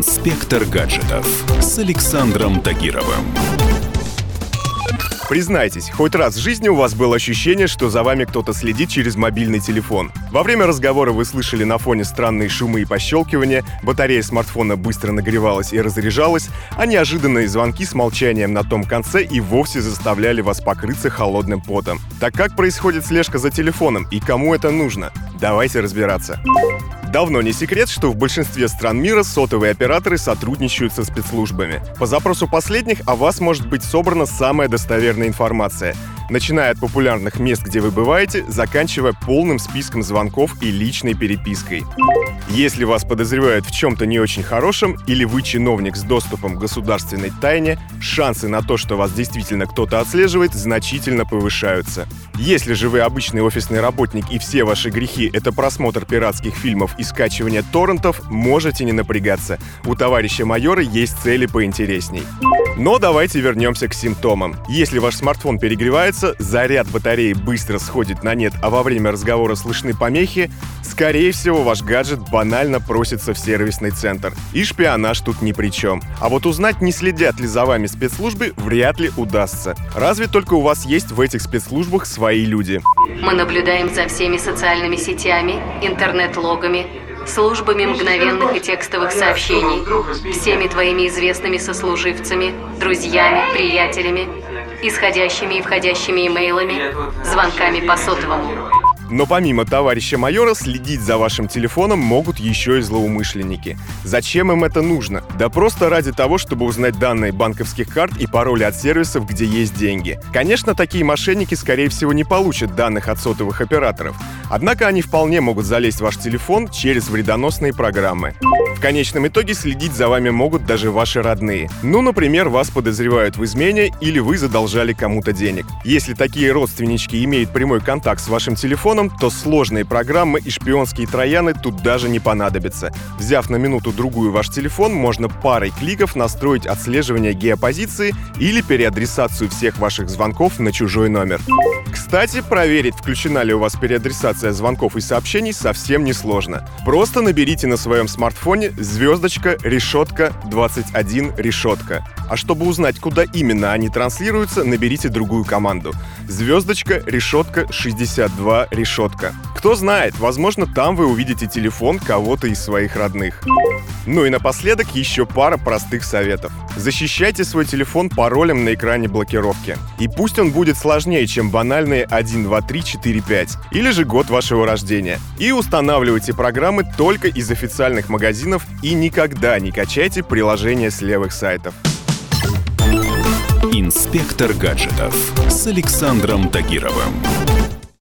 Инспектор гаджетов с Александром Тагировым. Признайтесь, хоть раз в жизни у вас было ощущение, что за вами кто-то следит через мобильный телефон. Во время разговора вы слышали на фоне странные шумы и пощелкивания, батарея смартфона быстро нагревалась и разряжалась, а неожиданные звонки с молчанием на том конце и вовсе заставляли вас покрыться холодным потом. Так как происходит слежка за телефоном и кому это нужно? Давайте разбираться. Давно не секрет, что в большинстве стран мира сотовые операторы сотрудничают со спецслужбами. По запросу последних о вас может быть собрана самая достоверная информация начиная от популярных мест, где вы бываете, заканчивая полным списком звонков и личной перепиской. Если вас подозревают в чем-то не очень хорошем или вы чиновник с доступом к государственной тайне, шансы на то, что вас действительно кто-то отслеживает, значительно повышаются. Если же вы обычный офисный работник и все ваши грехи — это просмотр пиратских фильмов и скачивание торрентов, можете не напрягаться. У товарища майора есть цели поинтересней. Но давайте вернемся к симптомам. Если ваш смартфон перегревается, заряд батареи быстро сходит на нет, а во время разговора слышны помехи, скорее всего, ваш гаджет банально просится в сервисный центр. И шпионаж тут ни при чем. А вот узнать, не следят ли за вами спецслужбы, вряд ли удастся. Разве только у вас есть в этих спецслужбах свои люди. Мы наблюдаем за всеми социальными сетями, интернет-логами, службами мгновенных и текстовых сообщений, всеми твоими известными сослуживцами, друзьями, приятелями, исходящими и входящими имейлами, звонками по сотовому. Но помимо товарища майора, следить за вашим телефоном могут еще и злоумышленники. Зачем им это нужно? Да просто ради того, чтобы узнать данные банковских карт и пароли от сервисов, где есть деньги. Конечно, такие мошенники, скорее всего, не получат данных от сотовых операторов. Однако они вполне могут залезть в ваш телефон через вредоносные программы. В конечном итоге следить за вами могут даже ваши родные. Ну, например, вас подозревают в измене или вы задолжали кому-то денег. Если такие родственнички имеют прямой контакт с вашим телефоном, то сложные программы и шпионские трояны тут даже не понадобятся. Взяв на минуту-другую ваш телефон, можно парой кликов настроить отслеживание геопозиции или переадресацию всех ваших звонков на чужой номер. Кстати, проверить, включена ли у вас переадресация звонков и сообщений, совсем не сложно. Просто наберите на своем смартфоне звездочка решетка 21 решетка. А чтобы узнать, куда именно они транслируются, наберите другую команду. Звездочка решетка 62 решетка. Кто знает, возможно, там вы увидите телефон кого-то из своих родных. Ну и напоследок еще пара простых советов. Защищайте свой телефон паролем на экране блокировки. И пусть он будет сложнее, чем банальные 1, 2, 3, 4, 5 или же год вашего рождения. И устанавливайте программы только из официальных магазинов и никогда не качайте приложения с левых сайтов. Инспектор гаджетов с Александром Тагировым.